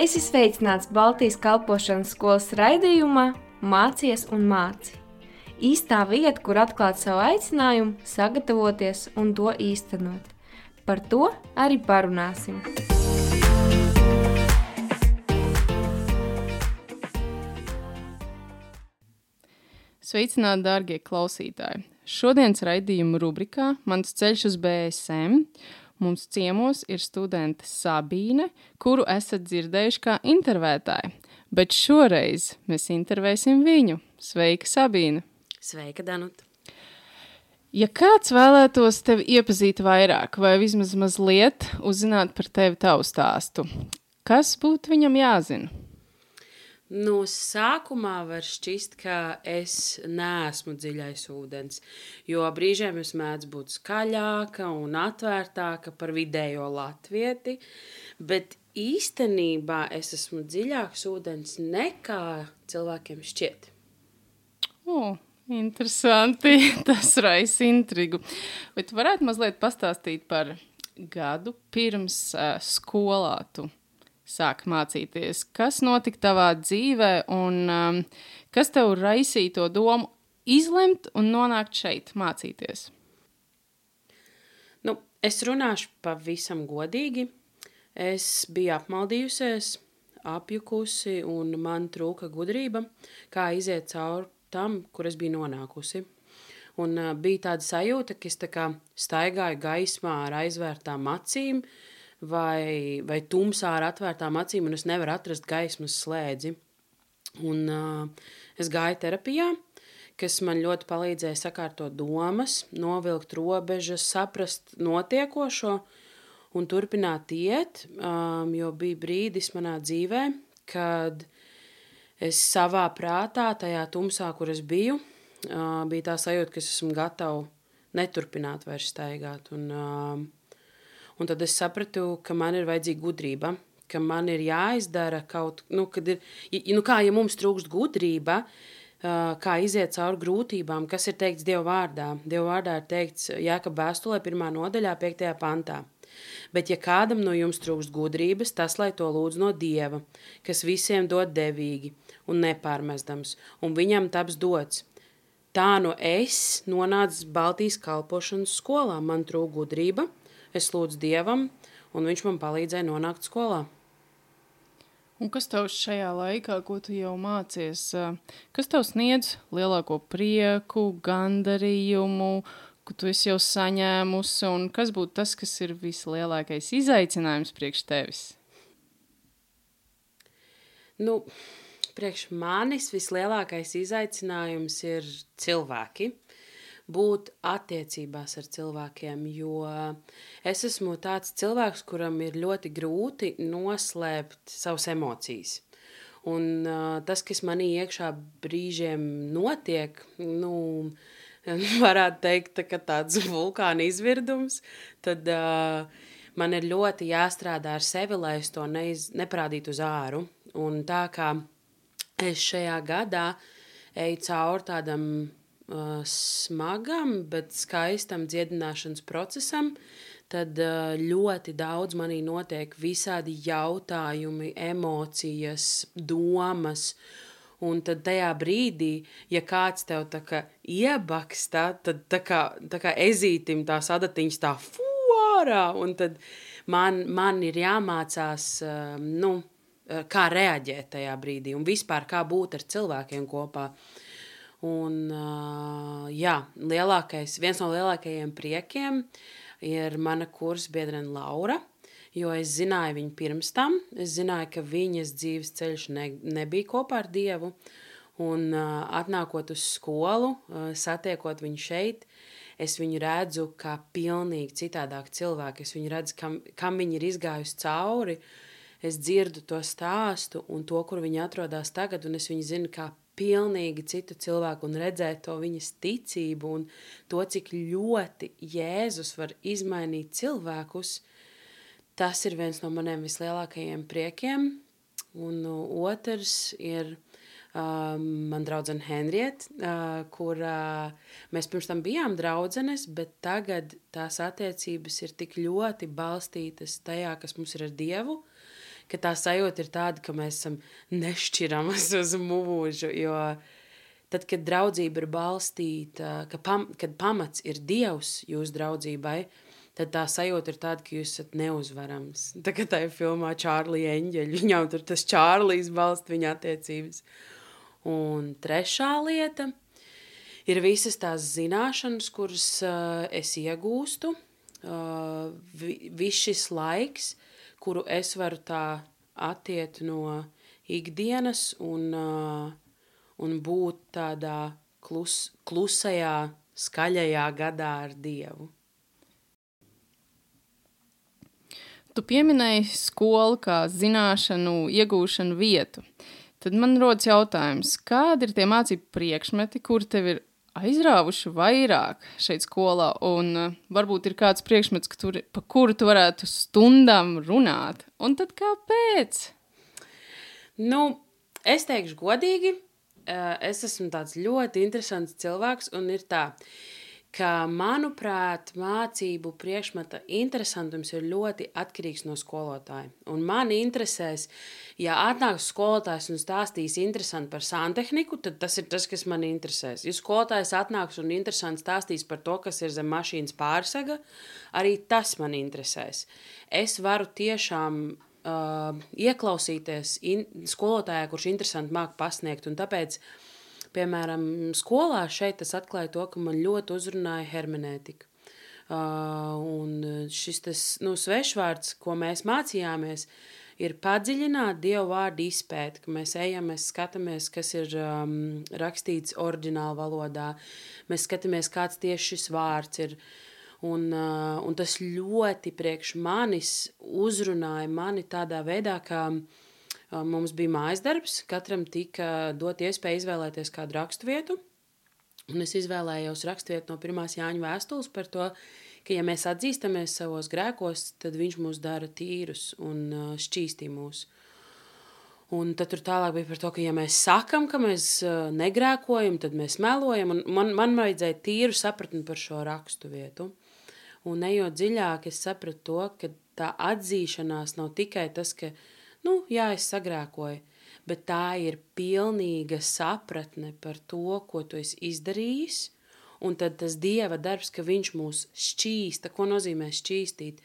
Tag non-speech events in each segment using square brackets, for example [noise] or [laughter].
Es esmu sveicināts Baltijas kalpošanas skolas raidījumā Mācies un māci. Īstā vieta, kur atklāt savu aicinājumu, sagatavoties un to īstenot. Par to arī parunāsim. Sveicināti, darbie klausītāji! Šodienas raidījuma rubrikā Mans ceļš uz BSM Mums ciemos ir studente Sabīne, kuru esat dzirdējuši kā intervētāju, bet šoreiz mēs intervēsim viņu. Sveika, Sabīne! Sveika, Danuta! Ja kāds vēlētos tevi iepazīt vairāk, vai vismaz mazliet uzzināt par tevi tavu stāstu, kas būtu viņam jāzina? Nu, sākumā var šķist, ka es neesmu dziļais ūdens, jo brīžiem es mēdzu būt skaļāka un atvērtāka par vidējo latvieti, bet īstenībā es esmu dziļāks ūdens nekā cilvēkiem šķiet. O, interesanti, [laughs] tas raisa intrigu. Tu varētu mazliet pastāstīt par gadu pirms uh, skolā tu sāk mācīties. Kas notika tavā dzīvē un um, kas tev raisīja to domu izlemt un nonākt šeit mācīties? Nu, es runāšu pavisam godīgi. Es biju apmaldījusies, apjukusi, un man trūka gudrība, kā iziet cauri tam, kur es biju nonākusi. Un uh, bija tāda sajūta, ka es tā kā staigāju gaismā ar aizvērtām acīm, uh, vai, vai tumsā ar atvērtām acīm, un es nevaru atrast gaismas slēdzi. Un, uh, es gāju terapijā, kas man ļoti palīdzēja sakārtot domas, novilkt robežas, saprast notiekošo un turpināt iet, um, jo bija brīdis manā dzīvē, kad es savā prātā, tajā tumsā, kur es biju, uh, bija tā sajūta, ka es esmu gatava neturpināt vairs staigāt. Un, uh, Un tad es sapratu, ka man ir vajadzīga gudrība, ka man ir jāizdara kaut nu, kad ir, nu kā, ja mums trūkst gudrība, kā iziet cauri grūtībām, kas ir teikts Dieva vārdā. Dieva vārdā ir teikts Jēkab vēstulē pirmā nodaļā, piektajā pantā. Bet, ja kādam no jums trūkst gudrības, tas lai to lūdz no Dieva, kas visiem dod devīgi un nepārmestams, un viņam taps dots. Tā no es nonācu Baltijas kalpošanas skolā. Man trūka gudrība, es lūdzu Dievam, un viņš man palīdzēja nonākt skolā. Un kas tev šajā laikā, ko tu jau mācies, kas tev sniedz lielāko prieku, gandarījumu, ko tu esi jau saņēmusi, un kas būtu tas, kas ir vislielākais izaicinājums priekš tevis? Nu, priekš manis vislielākais izaicinājums ir cilvēki būt attiecībās ar cilvēkiem, jo es esmu tāds cilvēks, kuram ir ļoti grūti noslēpt savas emocijas. Un uh, tas, kas manī iekšā brīžiem notiek, nu, [laughs] varētu teikt, ka tāds [laughs] vulkāna izvirdums, tad uh, man ir ļoti jāstrādā ar sevi, lai es to neiz, neparādītu uz āru. Un tā kā es šajā gadā eju cauri tādam smagam, bet skaistam dziedināšanas procesam, tad uh, ļoti daudz manī notiek visādi jautājumi, emocijas, domas. Un tad tajā brīdī, ja kāds tev tā kā iebaksta, tad tā kā, tā kā ezītim tās adatiņas tā fūrā, un tad man, man ir jāmācās, um, nu, kā reaģēt tajā brīdī un vispār kā būt ar cilvēkiem kopā. Uh, Un, jā, lielākais, viens no lielākajiem priekiem ir mana kursa biedrene Laura. Jo es zināju viņu pirms tam, es zināju, ka viņas dzīves ceļš ne, nebija kopā ar Dievu. Un uh, atnākot uz skolu, uh, satiekot viņu šeit, es viņu redzu kā pilnīgi citādāk cilvēku. Es viņu redzu, kam, kam viņa ir izgājusi cauri. Es dzirdu to stāstu un to, kur viņa atrodas tagad, un es viņu zinu kā pilnīgi citu cilvēku un redzēt to viņas ticību un to, cik ļoti Jēzus var izmainīt cilvēkus, tas ir viens no maniem vislielākajiem priekiem. Un otrs ir um, man draudzene Henrieta, uh, kur uh, mēs pirms tam bijām draudzenes, bet tagad tās attiecības ir tik ļoti balstītas tajā, kas mums ir ar Dievu, ka tā sajūta ir tāda, ka mēs esam nešķiramas [laughs] uz mūžu. Jo tad, kad draudzība ir balstīta, ka pam, kad pamats ir Dievs jūsu draudzībai, tad tā sajūta ir tāda, ka jūs esat neuzvarams. Tā kā tajā filmā Čārlija Enģeļa, viņam tur tas Čārlijs balsta viņa attiecības. Un trešā lieta ir visas tās zināšanas, kuras uh, es iegūstu, uh, vi, viss šis laiks, kuru es varu tā attiet no ikdienas un, un būt tādā klus, klusajā, skaļajā gadā ar Dievu. Tu pieminēji skolu kā zināšanu iegūšanu vietu. Tad man rodas jautājums, kādi ir tie mācību priekšmeti, kur tev ir aizrāvuši vairāk šeit skolā, un uh, varbūt ir kāds priekšmets, tur, pa kuru tu varētu stundām runāt. Un tad kāpēc? Nu, es teikšu godīgi, uh, es esmu tāds ļoti interesants cilvēks, un ir tā, ka, manuprāt, mācību priekšmeta interesantums ir ļoti atkarīgs no skolotāja. Un man interesēs, ja atnāks skolotājs un stāstīs interesanti par santehniku, tad tas ir tas, kas man interesēs. Ja skolotājs atnāks un interesanti stāstīs par to, kas ir zem mašīnas pārsega, arī tas man interesēs. Es varu tiešām uh, ieklausīties in, skolotājā, kurš interesanti māk pasniegt, un tāpēc uh, Piemēram, skolā šeit tas atklāja to, ka man ļoti uzrunāja hermenētika. Uh, un šis tas, nu, svešvārds, ko mēs mācījāmies, ir padziļināt Dievu vārdu izpēti, ka mēs ejam, mēs skatāmies, kas ir um, rakstīts oriģināla valodā, mēs skatāmies, kāds tieši šis vārds ir. Un, uh, un tas ļoti priekš manis uzrunāja mani tādā veidā, ka uh, Mums bija mājas darbs, katram tika dot iespēja izvēlēties kādu raksturvietu. Un es izvēlējos raksturvietu no pirmās Jāņa vēstules par to, ka, ja mēs atzīstamies savos grēkos, tad viņš mūs dara tīrus un šķīstī mūs. Un tad tur tālāk bija par to, ka, ja mēs sakam, ka mēs negrēkojam, tad mēs melojam. Un man, man vajadzēja tīru sapratni par šo raksturvietu. Un ejot dziļāk, es sapratu to, ka tā atzīšanās nav tikai tas, ka mēs nu, jā, es sagrēkoju, bet tā ir pilnīga sapratne par to, ko tu esi izdarījis, un tad tas Dieva darbs, ka viņš mūs šķīsta, ko nozīmē šķīstīt,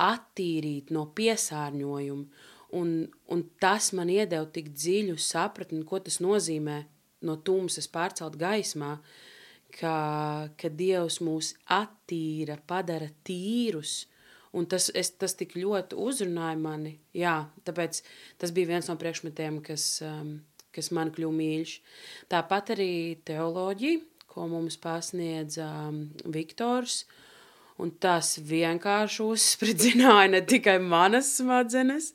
attīrīt no piesārņojuma, un, un tas man iedeva tik dziļu sapratni, ko tas nozīmē no tumsas pārcelt gaismā, ka, ka Dievs mūs attīra, padara tīrus, Un tas, es, tas tik ļoti uzrunāja mani. Jā, tāpēc tas bija viens no priekšmetiem, kas, um, kas man kļuva mīļš. Tāpat arī teoloģija, ko mums pasniedz um, Viktors. Un tas vienkārši uzspridzināja ne tikai manas smadzenes,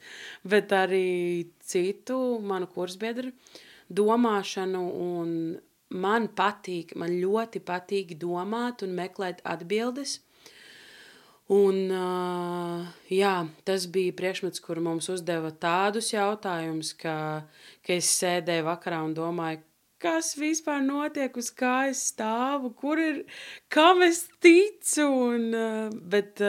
bet arī citu manu kursbiedru domāšanu. Man patīk, man ļoti patīk domāt un meklēt atbildes Un, jā, tas bija priekšmets, kur mums uzdeva tādus jautājumus, ka, ka es sēdēju vakarā un domāju, kas vispār notiek, uz kā es stāvu, kur ir, kam es ticu. Un, bet,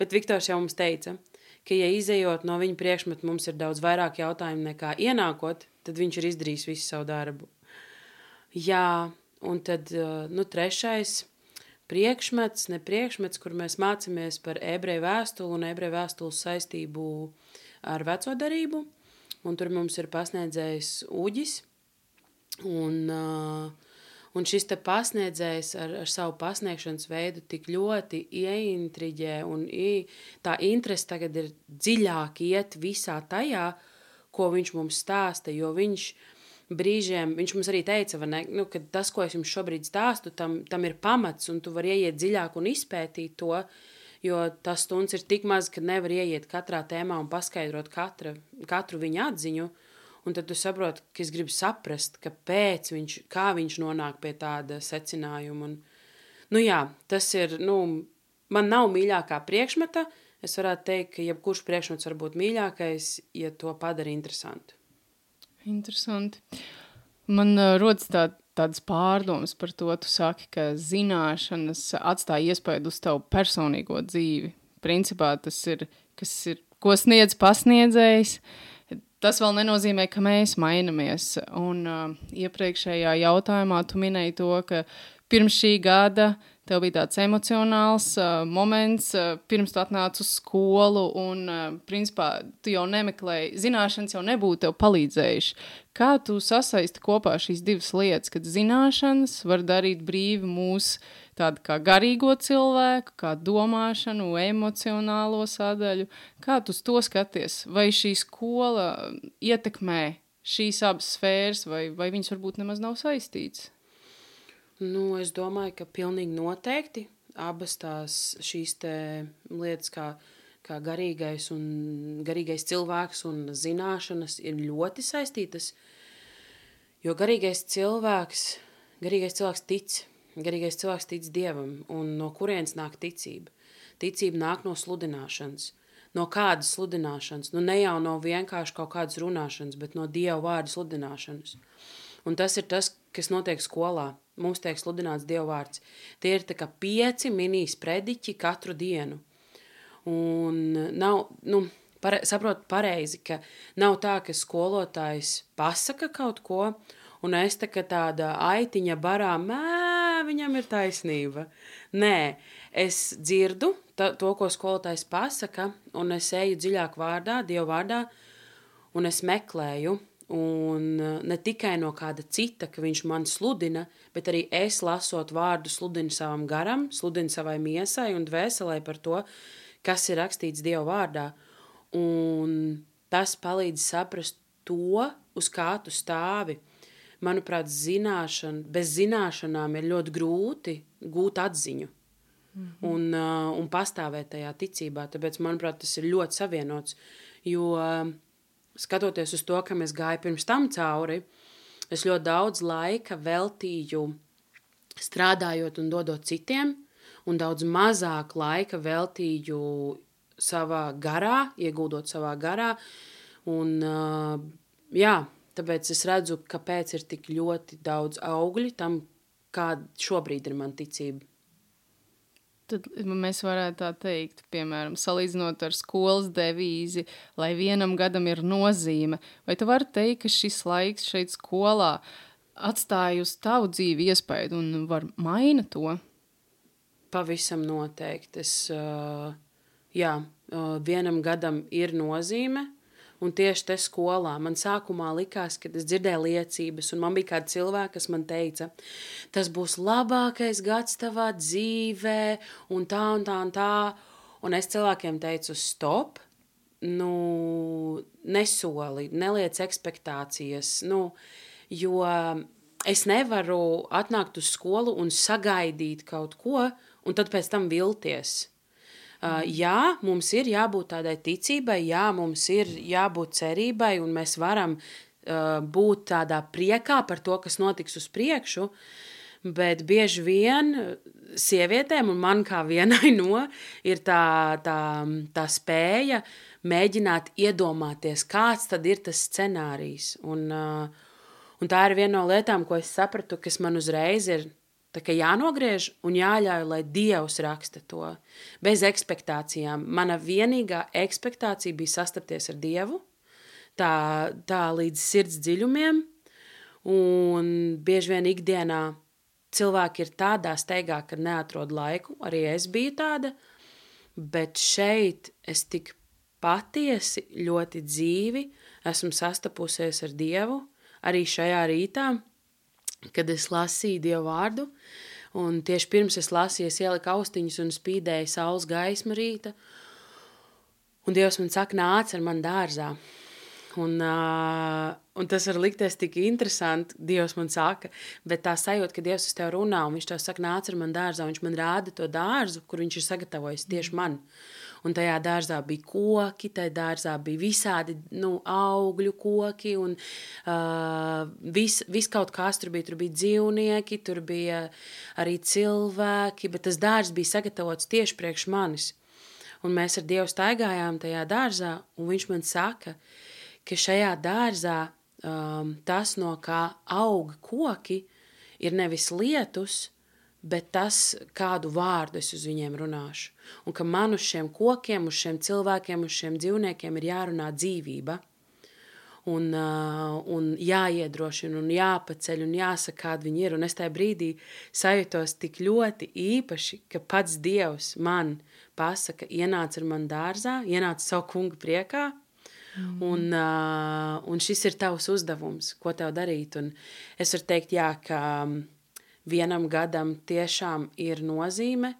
bet Viktors jau mums teica, ka, ja izējot no viņa priekšmeta, mums ir daudz vairāk jautājumu nekā ienākot, tad viņš ir izdarījis visu savu darbu. Jā, un tad, nu, trešais – priekšmets, ne priekšmets, kur mēs mācāmies par ebreju vēstuli un ebreju vēstules saistību ar veco darību. Un tur mums ir pasniedzējs Uģis. Un, uh, un šis te pasniedzējs ar, ar savu pasniegšanas veidu tik ļoti ieintriģē un i, tā interese tagad ir dziļāk iet visā tajā, ko viņš mums stāsta, jo viņš uh, brīžiem viņš mums arī teica, ne, nu, ka tas, ko es jums šobrīd stāstu, tam, tam ir pamats, un tu vari ieiet dziļāk un izpētīt to. Jo tas stunds ir tik maz, ka nevar ieiet katrā tēmā un paskaidrot katra, katru viņa atziņu. Un tad tu saproti, ka es gribu saprast, kāpēc viņš, kā viņš nonāk pie tāda secinājuma. Un, nu jā, tas ir, nu, man nav mīļākā priekšmeta. Es varētu teikt, ka jebkurš priekšmets var būt mīļākais, ja to padara interesantu. Interesanti. Man uh, rodas tā, tādas pārdomas par to, tu saki, ka zināšanas atstāja iespēju uz tavu personīgo dzīvi. Principā tas ir, kas ir, ko sniedz pasniedzējs. Tas vēl nenozīmē, ka mēs mainamies. Un uh, iepriekšējā jautājumā tu minēji to, ka pirms šī gada uh, Tev bija tāds emocionāls uh, moments, uh, pirms tu atnāci uz skolu, un, uh, principā, tu jau nemeklēji, zināšanas jau nebūtu tev palīdzējuši. Kā tu sasaisti kopā šīs divas lietas, kad zināšanas var darīt brīvi mūsu tādu kā garīgo cilvēku, kā domāšanu, emocionālo sadaļu? Kā tu to skaties? Vai šī skola ietekmē šīs abas sfēras, vai, vai viņas varbūt nemaz nav saistītas? Nu, es domāju, ka pilnīgi noteikti abas tās šīs lietas, kā, kā garīgais, un, garīgais cilvēks un zināšanas, ir ļoti saistītas. Jo garīgais cilvēks, garīgais cilvēks tic, garīgais cilvēks tic dievam, un no kurienes nāk ticība? Ticība nāk no sludināšanas. No kādas sludināšanas? Nu, ne jau no vienkārši kaut kādas runāšanas, bet no dieva vārdu sludināšanas. Un tas ir tas, kas notiek skolā mums tiek sludināts dievvvārds. Tie ir kā pieci minīs prediķi katru dienu. Un nav, nu, pare, saprot pareizi, ka nav tā, ka skolotājs pasaka kaut ko, un es tā kā tāda aitiņa barā, mē, viņam ir taisnība. Nē, es dzirdu ta, to, ko skolotājs pasaka, un es eju dziļāk vārdā, Dievu vārdā, un es meklēju, Un eh, ne tikai no kāda cita, ka viņš man sludina, bet arī es lasot vārdu sludinu savam garam, sludinu savai miesai un dvēselē par to, kas ir rakstīts Dieva vārdā. Un tas palīdz saprast to, uz kā tu stāvi. Manuprāt, zināšana, bez zināšanām ir ļoti grūti gūt atziņu. Mm -hmm. un, uh, un pastāvēt tajā ticībā. Tāpēc, manuprāt, tas ir ļoti savienots. Jo skatoties uz to, kam es gāju pirms tam cauri, es ļoti daudz laika veltīju strādājot un dodot citiem, un daudz mazāk laika veltīju savā garā, ieguldot savā garā. Un, uh, jā, tāpēc es redzu, kāpēc ir tik ļoti daudz augļu tam, kāda šobrīd ir man ticība. Tad mēs varētu tā teikt, piemēram, salīdzinot ar skolas devīzi, lai vienam gadam ir nozīme. Vai tu vari teikt, ka šis laiks šeit skolā atstāja uz tavu dzīvi iespēju un var maina to? Pavisam noteikti. Es, uh, jā, uh, vienam gadam ir nozīme, Un tieši te skolā man sākumā likās, kad es dzirdēju liecības, un man bija kāda cilvēka, kas man teica, tas būs labākais gads tavā dzīvē, un tā, un tā, un tā. Un es cilvēkiem teicu, stop, nu, nesoli, neliec expectācijas, nu, jo es nevaru atnākt uz skolu un sagaidīt kaut ko, un tad pēc tam vilties. Uh, jā, mums ir jābūt tādai ticībai, jā, mums ir jābūt cerībai, un mēs varam uh, būt tādā priekā par to, kas notiks uz priekšu. Bet bieži vien sievietēm, un man kā vienai [laughs] no, ir tā, tā, tā spēja mēģināt iedomāties, kāds tad ir tas scenārijs. Un, uh, un tā ir viena no lietām, ko es sapratu, kas man uzreiz ir Tā kā jānogriež un jāļauj, lai Dievs raksta to. Bez expectācijām. Mana vienīgā expectācija bija sastapties ar Dievu, tā, tā līdz sirds dziļumiem. Un bieži vien ikdienā cilvēki ir tādā steigā, ka neatrod laiku. Arī es biju tāda. Bet šeit es tik patiesi, ļoti dzīvi esmu sastapusies ar Dievu. Arī šajā rītā kad es lasīju Dievu vārdu. Un tieši pirms es lasīju, es ieliku austiņus un spīdēju saules gaismu rīta. Un Dievs man saka, nāc ar mani dārzā. Un, uh, un tas var likties tik interesanti, Dievs man saka, bet tā sajūta, ka Dievs uz tevi runā, un viņš tev saka, nāc ar mani dārzā, viņš man rāda to dārzu, kur viņš ir sagatavojis tieši man. Mm un tajā dārzā bija koki, tajā dārzā bija visādi nu, augļu koki, un uh, vis, vis kaut kas tur bija. Tur bija dzīvnieki, tur bija arī cilvēki, bet tas dārzs bija sagatavots tieši priekš manis. Un mēs ar Dievu staigājām tajā dārzā, un viņš man saka, ka šajā dārzā um, tas, no kā aug koki, ir nevis lietus, bet tas, kādu vārdu es uz viņiem runāšu. Un ka man uz šiem kokiem, uz šiem cilvēkiem, uz šiem dzīvniekiem ir jārunā dzīvība. Un, uh, un jāiedrošina, un jāpaceļ, un jāsaka, kādi viņi ir. Un es tajā brīdī sajūtos tik ļoti īpaši, ka pats Dievs man pasaka, ienāca ar mani dārzā, ienāca savu kungu priekā, Mm. Un, uh, un šis ir tavs uzdevums, ko tev darīt. Un es varu teikt, jā, ka vienam gadam tiešām ir nozīme.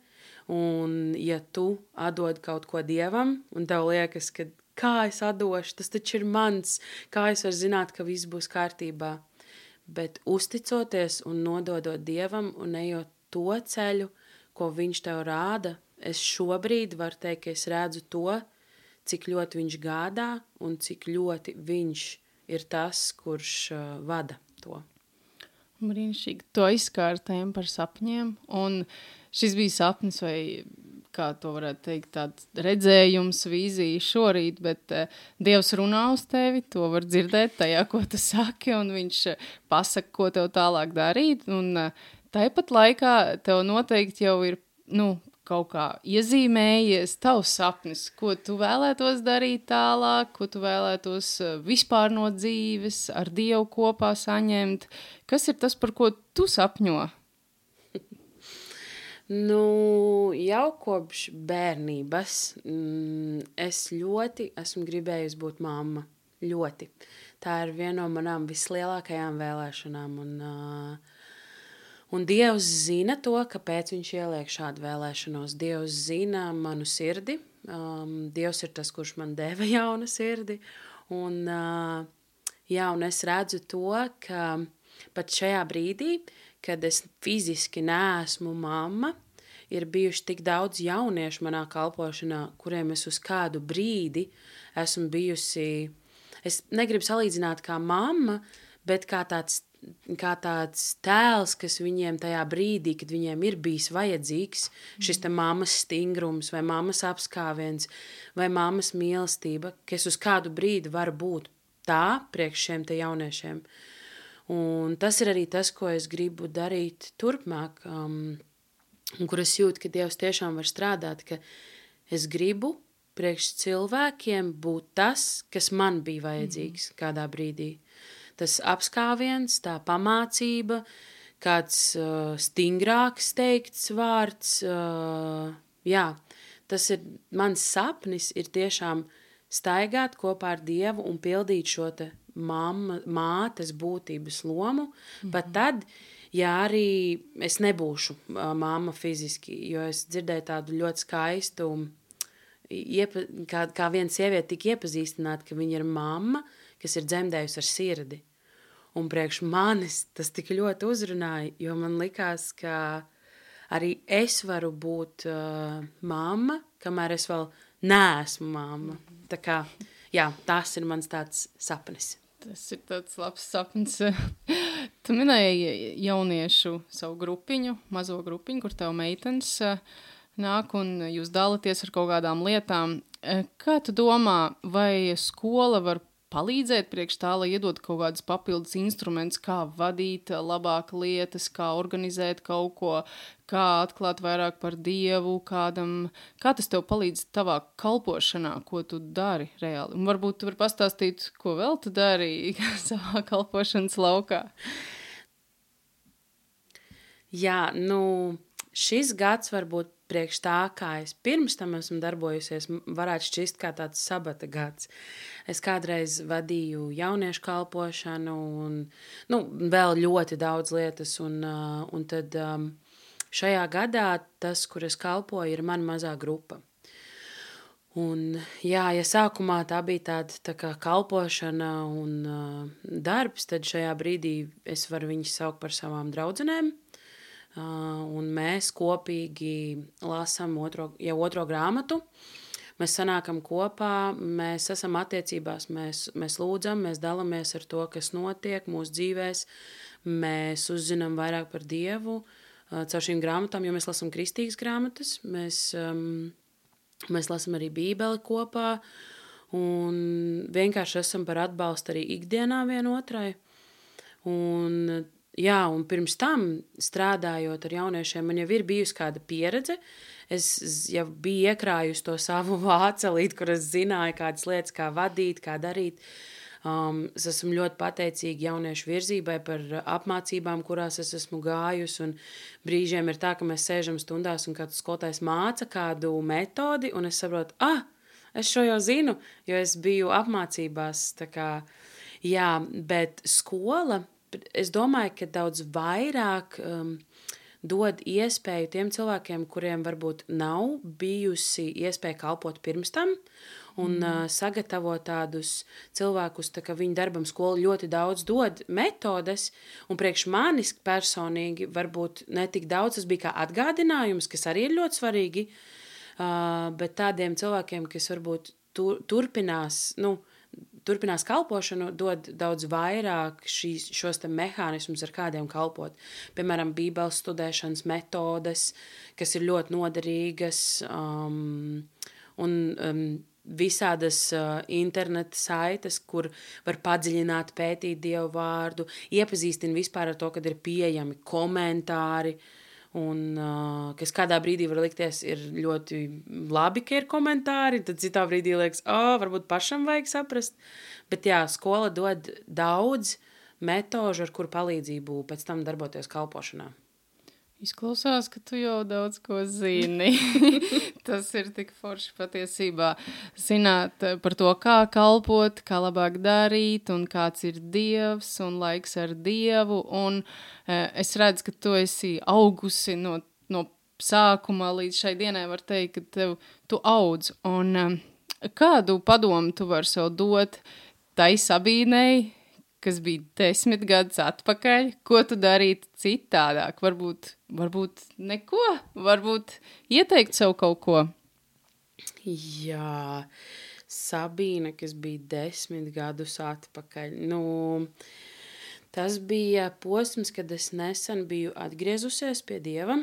Un, ja tu atdod kaut ko dievam, un tev liekas, ka kā es atdošu, tas taču ir mans, kā es varu zināt, ka viss būs kārtībā. Bet uzticoties un nododot dievam un ejot to ceļu, ko viņš tev rāda, es šobrīd varu teikt, ka es redzu to, cik ļoti viņš gādā un cik ļoti viņš ir tas, kurš uh, vada to. Brīnišķīgi. To izkārtējam par sapņiem. Un šis bija sapnis vai kā to varētu teikt, tāds redzējums, vīzija šorīt, bet uh, Dievs runā uz tevi, to var dzirdēt tajā, ko tu saki, un viņš uh, pasaka, ko tev tālāk darīt, un uh, tāpat laikā tev noteikti jau ir, nu, kaut kā iezīmējies tavs sapnis, ko tu vēlētos darīt tālāk, ko tu vēlētos eh, vispār no dzīves, ar Dievu kopā saņemt? Kas ir tas, par ko tu sapņo? [laughs] Nu, jau kopš bērnības mm, es ļoti esmu gribējusi būt mamma. Ļoti. Tā ir viena no manām vislielākajām vēlēšanām. Un, uh, Un Dievs zina to, kāpēc viņš ieliek šādu vēlēšanos. Dievs zina manu sirdi. Um, Dievs ir tas, kurš man deva jaunu sirdi. Un, uh, jā, un es redzu to, ka pat šajā brīdī, kad es fiziski neesmu mamma, ir bijuši tik daudz jauniešu manā kalpošanā, kuriem es uz kādu brīdi esmu bijusi. Es negribu salīdzināt kā mamma, bet kā tāds kā tāds tēls, kas viņiem tajā brīdī, kad viņiem ir bijis vajadzīgs, šis mammas stingrums, vai mammas apskāviens, vai mammas mīlestība, kas uz kādu brīdi var būt tā priekš šiem jauniešiem. Un tas ir arī tas, ko es gribu darīt turpmāk, um, un kur es jūtu, ka Dievs tiešām var strādāt, ka es gribu priekš cilvēkiem būt tas, kas man bija vajadzīgs mm. kādā brīdī tas apskāviens, tā pamācība, kāds uh, stingrāks teikts vārds. Uh, jā, tas ir mans sapnis, ir tiešām staigāt kopā ar Dievu un pildīt šo te mamma, mātes būtības lomu, -hmm. pat tad, ja arī es nebūšu uh, mamma fiziski, jo es dzirdēju tādu ļoti skaistu, iepa, kā, kā viena sieviete tika iepazīstināta, ka viņa ir mamma, uh, kas ir dzemdējusi ar sirdi. Un priekš manis tas tik ļoti uzrunāja, jo man likās, ka arī es varu būt uh, mamma, kamēr es vēl neesmu mamma. Tā kā, jā, tas ir mans tāds sapnis. Tas ir tāds labs sapnis. [laughs] tu minēji jauniešu savu grupiņu, mazo grupiņu, kur tev meitenes uh, nāk un jūs dalāties ar kaut kādām lietām. Kā tu domā, vai skola var palīdzēt priekš tā, lai iedod kaut kādus papildus instrumentus, kā vadīt labāk lietas, kā organizēt kaut ko, kā atklāt vairāk par Dievu, kādam, kā tas tev palīdz tavā kalpošanā, ko tu dari reāli. Un varbūt tu vari pastāstīt, ko vēl tu dari [laughs] savā kalpošanas laukā. Jā, nu, šis gads varbūt priekš tā, kā es pirms tam esmu darbojusies, varētu šķist kā tāds sabata gads. Es kādreiz vadīju jauniešu kalpošanu un nu, vēl ļoti daudz lietas, un, un tad šajā gadā tas, kur es kalpoju, ir mana mazā grupa. Un, jā, ja sākumā tā bija tāda tā kā kalpošana un uh, darbs, tad šajā brīdī es varu viņus saukt par savām draudzenēm. Ah, un mēs kopīgi lasām otro, jau otro grāmatu. Mēs sanākam kopā, mēs esam attiecībās, mēs, mēs lūdzam, mēs dalāmies ar to, kas notiek mūsu dzīvēs. Mēs uzzinām vairāk par Dievu ah, caur šīm grāmatām, jo mēs lasām kristīgas grāmatas. Mēs, um, mēs lasām arī Bībeli kopā un vienkārši esam par atbalstu arī ikdienā vienotrai. Un jā, un pirms tam strādājot ar jauniešiem, man jau ir bijusi kāda pieredze. Es jau biju iekrājusi to savu [laughs] vācelīti, kur es zināju, kādas lietas, kā vadīt, kā darīt. Um, es esmu ļoti pateicīga jauniešu virzībai par apmācībām, kurās es esmu gājusi. Brīžiem ir tā, ka mēs sēžam stundās un kāds skolotājs māca kādu metodi, un es saprotu, ah, es šo jau zinu, jo es biju apmācībās. Kā, jā, bet skola, es domāju, ka daudz vairāk. Um, dod iespēju tiem cilvēkiem, kuriem varbūt nav bijusi iespēja kalpot pirms tam, un mm. uh, sagatavo tādus cilvēkus, tā ka viņu darbam skola ļoti daudz dod metodes, un priekš manis personīgi varbūt ne tik daudz, tas bija kā atgādinājums, kas arī ir ļoti svarīgi, uh, bet tādiem cilvēkiem, kas varbūt tur, turpinās, nu, turpinās kalpošanu, dod daudz vairāk šīs, šos mehānismus, ar kādiem kalpot. Piemēram, Bībeles studēšanas metodes, kas ir ļoti noderīgas. Um, un, um, visādas uh, interneta saites, kur var padziļināt, pētīt dievu vārdu, iepazīstina vispār ar to, kad ir pieejami komentāri. Un, uh, kas kādā brīdī var likties, ir ļoti labi, ka ir komentāri, tad citā brīdī liekas, oh, varbūt pašam vajag saprast. Bet jā, skola dod daudz metožu, ar kuru palīdzību pēc tam darboties kalpošanā. Izklausās, ka tu jau daudz ko zini. [laughs] Tas ir tik forši patiesībā. Zināt eh, par to, kā kalpot, kā labāk darīt, un kāds ir dievs un laiks ar dievu. Un, eh, es redzu, ka tu esi augusi no, no sākuma līdz šai dienai, var teikt, ka tev, tu audz. Un, eh, kādu padomu tu vari sev dot tai sabīnei, kas bija desmit gadus atpakaļ, ko tu darītu citādāk? Varbūt, varbūt neko, varbūt ieteikt sev kaut ko. Jā, Sabīna, kas bija desmit gadus atpakaļ. Nu, tas bija posms, kad es nesen biju atgriezusies pie Dieva.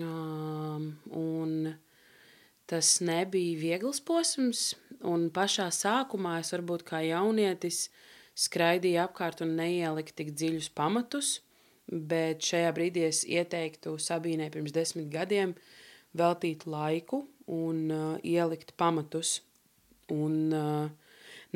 Um, un tas nebija viegls posms, un pašā sākumā es varbūt kā jaunietis uh, skraidīja apkārt un neielika tik dziļus pamatus, bet šajā brīdī es ieteiktu Sabīnai pirms desmit gadiem veltīt laiku un uh, ielikt pamatus un uh,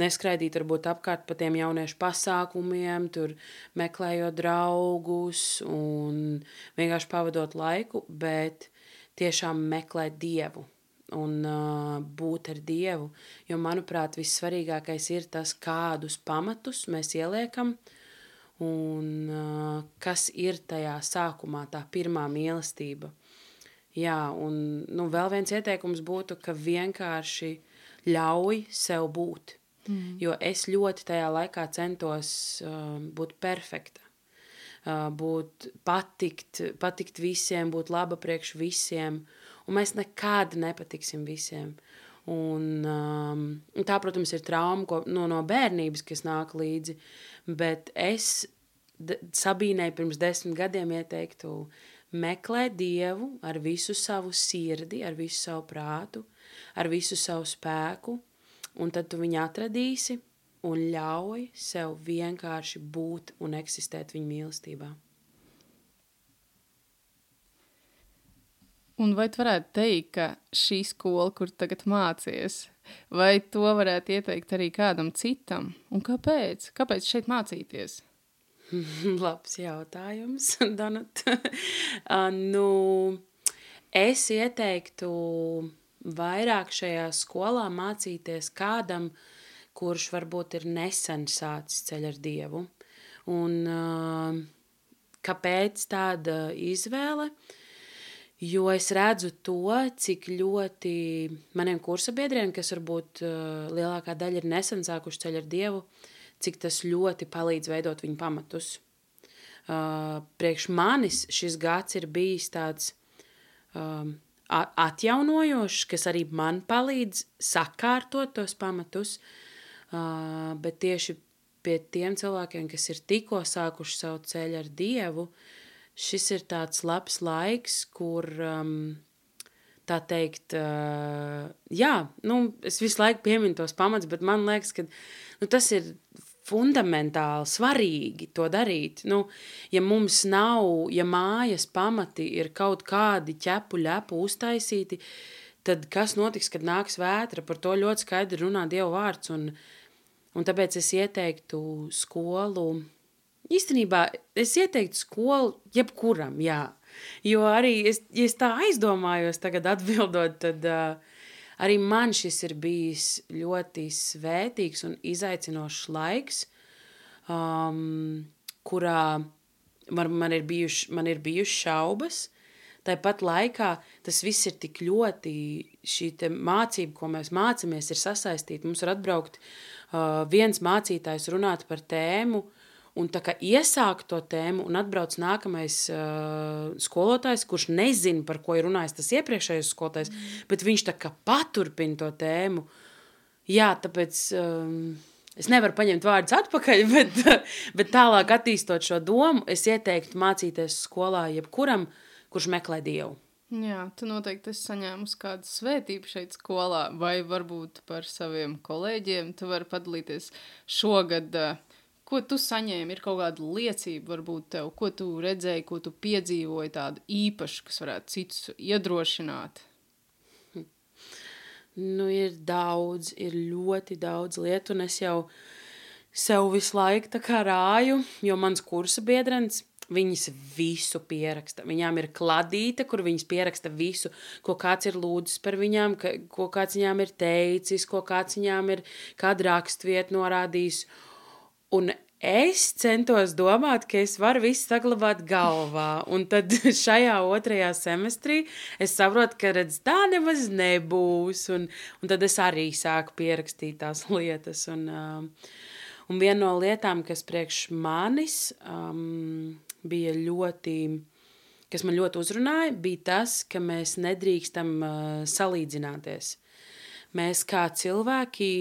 neskraidīt varbūt apkārt pa tiem jauniešu pasākumiem, tur meklējot draugus un vienkārši pavadot laiku, bet tiešām meklēt Dievu un uh, būt ar Dievu. Jo, manuprāt, vissvarīgākais ir tas, kādus pamatus mēs ieliekam un uh, kas ir tajā sākumā, tā pirmā mīlestība. Jā, un nu, vēl viens ieteikums būtu, ka vienkārši ļauj sev būt. Mm. Jo es ļoti tajā laikā centos uh, būt perfekta, būt patikt, patikt visiem, būt laba priekš visiem. Un mēs nekad nepatiksim visiem. Un, um, tā, protams, ir trauma ko, no, no bērnības, kas nāk līdzi. Bet es Sabīnai pirms desmit gadiem ieteiktu meklēt dievu ar visu savu sirdi, ar visu savu prātu, ar visu savu spēku, un tad tu viņu atradīsi un ļauj sev vienkārši būt un eksistēt viņa mīlestībā. Un vai tu varētu teikt, ka šī skola, kur tagad mācies, vai to varētu ieteikt arī kādam citam? Un kāpēc? Kāpēc šeit mācīties? [laughs] Labs jautājums, [laughs] Donat. uh, [laughs] nu, es ieteiktu vairāk šajā skolā mācīties kādam, kurš varbūt ir nesen sācis ceļu ar Dievu. Un uh, kāpēc tāda izvēle? Uh, Jo es redzu to, cik ļoti maniem kursabiedriem, kas varbūt uh, lielākā daļa ir nesen sākuši ceļu ar Dievu, cik tas ļoti palīdz veidot viņu pamatus. Uh, priekš manis šis gads ir bijis tāds um, atjaunojošs, kas arī man palīdz sakārtot tos pamatus, uh, bet tieši pie tiem cilvēkiem, kas ir tikko sākuši savu ceļu ar Dievu, uh, šis ir tāds labs laiks, kur, um, tā teikt, uh, jā, nu, es visu laiku pieminu tos pamats, bet man liekas, ka nu, tas ir fundamentāli svarīgi to darīt. Nu, ja mums nav, ja mājas pamati ir kaut kādi ķepu ļepu uztaisīti, tad kas notiks, kad nāks vētra? Par to ļoti skaidri runā Dieva vārds. Un, un tāpēc es ieteiktu skolu. Īstenībā es ieteiktu skolu jebkuram, jā. Jo arī, es, ja es tā aizdomājos tagad atbildot, tad uh, Arī man šis ir bijis ļoti svētīgs un izaicinošs laiks, um, kurā man, man, ir bijuši, man ir bijušas šaubas. Tāpat laikā tas viss ir tik ļoti, šī mācība, ko mēs mācāmies, ir sasaistīta. Mums var atbraukt uh, viens mācītājs runāt par tēmu, un tā kā iesāk to tēmu, un atbrauc nākamais uh, skolotājs, kurš nezina, par ko ir runājis tas iepriekšējais skolotājs, mm. bet viņš tā kā paturpina to tēmu. Jā, tāpēc um, es nevaru paņemt vārdus atpakaļ, [laughs] bet, bet tālāk attīstot šo domu, es ieteiktu mācīties skolā jebkuram, kurš meklē Dievu. Jā, tu noteikti esi saņēmusi kādu svētību šeit skolā, vai varbūt par saviem kolēģiem. Tu vari padalīties šogad uh, Ko tu saņēmi? Ir kaut kāda liecība, varbūt tev, ko tu redzēji, ko tu piedzīvoji, tādu īpašu, kas varētu citus iedrošināt. Nu, ir daudz, ir ļoti daudz lietu, un es jau sev visu laiku rāju, jo mans kursa biedrens, viņas visu pieraksta. Viņām ir kladīte, kur viņas pieraksta visu, ko kāds ir lūdzis par viņām, ka, ko kāds viņām ir teicis, ko kāds viņām ir kādu rakstvietu norādījis. Un es centos domāt, ka es varu visu saglabāt galvā. Un tad [laughs] šajā otrajā semestrī es saprotu, ka redz, tā nemaz nebūs. Un, un tad es arī sāku pierakstīt tās lietas. Un, um, un viena no lietām, kas priekš manis um, bija ļoti, kas man ļoti uzrunāja, bija tas, ka mēs nedrīkstam uh, salīdzināties. Mēs kā cilvēki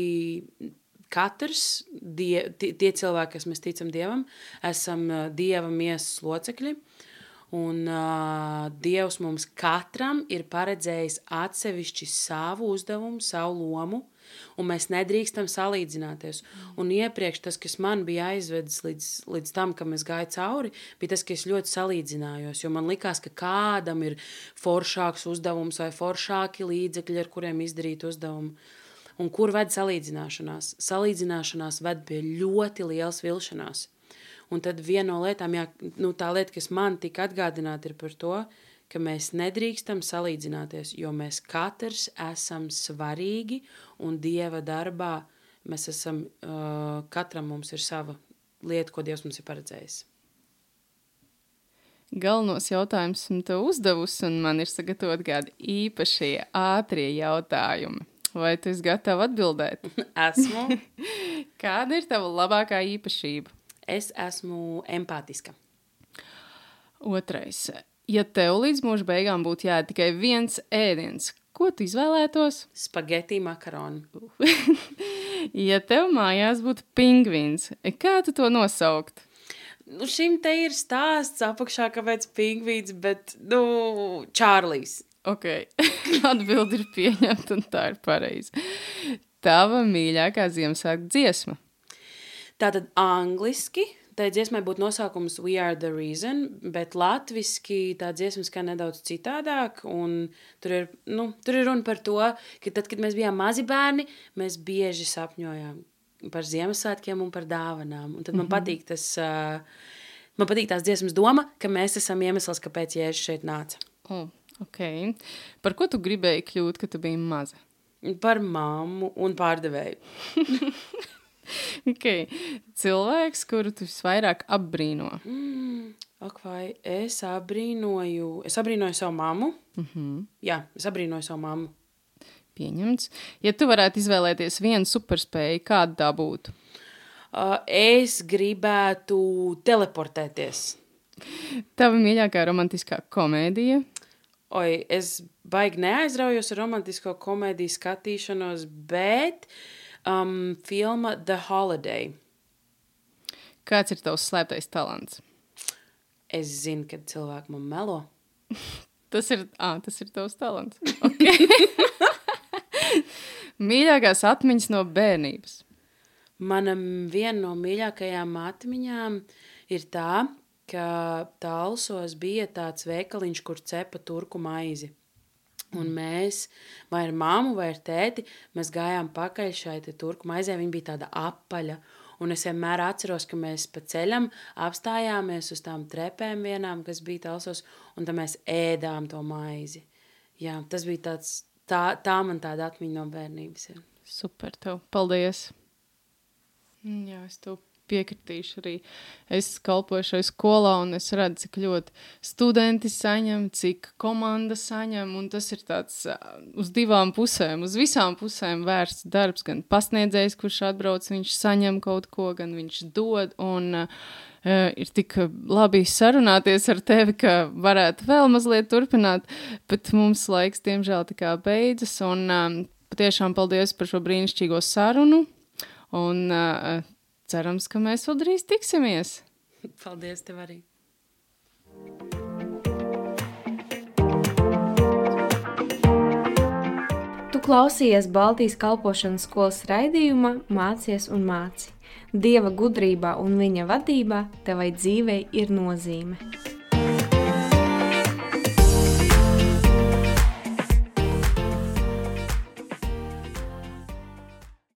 katrs, die, tie, cilvēki, kas mēs ticam Dievam, esam Dieva miesas locekļi. Un uh, Dievs mums katram ir paredzējis atsevišķi savu uzdevumu, savu lomu, un mēs nedrīkstam salīdzināties. Un iepriekš tas, kas man bija aizvedis līdz, līdz tam, kam es gāju cauri, bija tas, ka es ļoti salīdzinājos, jo man likās, ka kādam ir foršāks uzdevums vai foršāki līdzekļi, ar kuriem izdarīt uzdevumu. Un kur ved salīdzināšanās? Salīdzināšanās ved pie ļoti lielas vilšanās. Un tad viena no lietām, jā, nu, tā lieta, kas man tika atgādināta, ir par to, ka mēs nedrīkstam salīdzināties, jo mēs katrs esam svarīgi un Dieva darbā mēs esam, uh, katram mums ir sava lieta, ko Dievs mums ir paredzējis. Galvenos jautājumus esmu tev uzdevusi, un man ir sagatavoti kādi īpašie ātrie jautājumi. Vai tu esi gatava atbildēt? [laughs] esmu. [laughs] Kāda ir tava labākā īpašība? Es esmu empātiska. Otrais. Ja tev līdz mūža beigām būtu jādara tikai viens ēdiens, ko tu izvēlētos? Spaghetti makaroni. [laughs] ja tev mājās būtu pingvīns, kā tu to nosaukt? Nu, šim te ir stāsts apakšā, kāpēc pingvīns, bet, nu, Čārlis. Ok, [laughs] atbildi ir pieņemta, un tā ir pareizi. Tava mīļākā Ziemassvētku dziesma? Tātad angliski. Tā dziesmai būtu nosaukums We Are the Reason, bet latviešu tā dziesma skan nedaudz citādāk. Tur ir, nu, tur ir runa par to, ka tad, kad mēs bijām mazi bērni, mēs bieži sapņojām par Ziemassvētkiem un par dāvanām. Un tad man mm -hmm. patīk tas. Uh, Man patīk tās dziesmas doma, ka mēs esam iemesls, kāpēc Jēzus šeit nāca. Oh. Okay. Par ko tu gribēji kļūt, kad tu biji maza? Par mammu un pārdevēju. [laughs] okay. Cilvēks, kuru tu visvairāk apbrīno. Mm, ak, vai es abrīnoju, es abrīnoju savu mammu. Mm -hmm. Jā, es abrīnoju savu mammu. Pieņemts. Ja tu varētu izvēlēties vienu superspēju, kāda tā būtu? Uh, es gribētu teleportēties. Tava mīļākā romantiskā komēdija? Oi, es baigi neaizraujos ar romantisko komēdiju skatīšanos, bet um, filma The Holiday. Kāds ir tavs slēptais talants? Es zinu, kad cilvēki man melo. [laughs] tas ir, ah, tas ir tavs talants. Okay. [laughs] Mīļākās atmiņas no bērnības? Mana viena no mīļākajām atmiņām ir tā, ka Talsos bija tāds veikaliņš, kur cepa turku maizi. Un mēs, vai ar māmu, vai ar tēti, mēs gājām pakaļ šai turku maizē. Viņa bija tāda apaļa. Un es vienmēr atceros, ka mēs pa ceļam apstājāmies uz tām trepēm vienām, kas bija talsos, un tad mēs ēdām to maizi. Jā, tas bija tāds, tā, tā man tāda atmiņa no bērnības. Jā. Super, tev. Paldies! Jā, es tev piekritīšu arī. Es kalpoju šai skolā, un es redzu, cik ļoti studenti saņem, cik komanda saņem. Tas ir tāds uz divām pusēm, uz visām pusēm vērsts darbs. Gan pasniedzējs, kurš atbrauc, viņš saņem kaut ko, gan viņš dod. Un, Uh, ir tik labi sarunāties ar tevi, ka varētu vēl mazliet turpināt, bet mums laiks, diemžēl, tikai beidzas. Un um, patiešām paldies par šo brīnišķīgo sarunu. Un uh, cerams, ka mēs vēl drīz tiksimies. [laughs] Paldies, tev arī! Tu klausījies Baltijas kalpošanas skolas raidījumā Mācies un māci. Dieva gudrībā un viņa vadībā tevai dzīvei ir nozīme.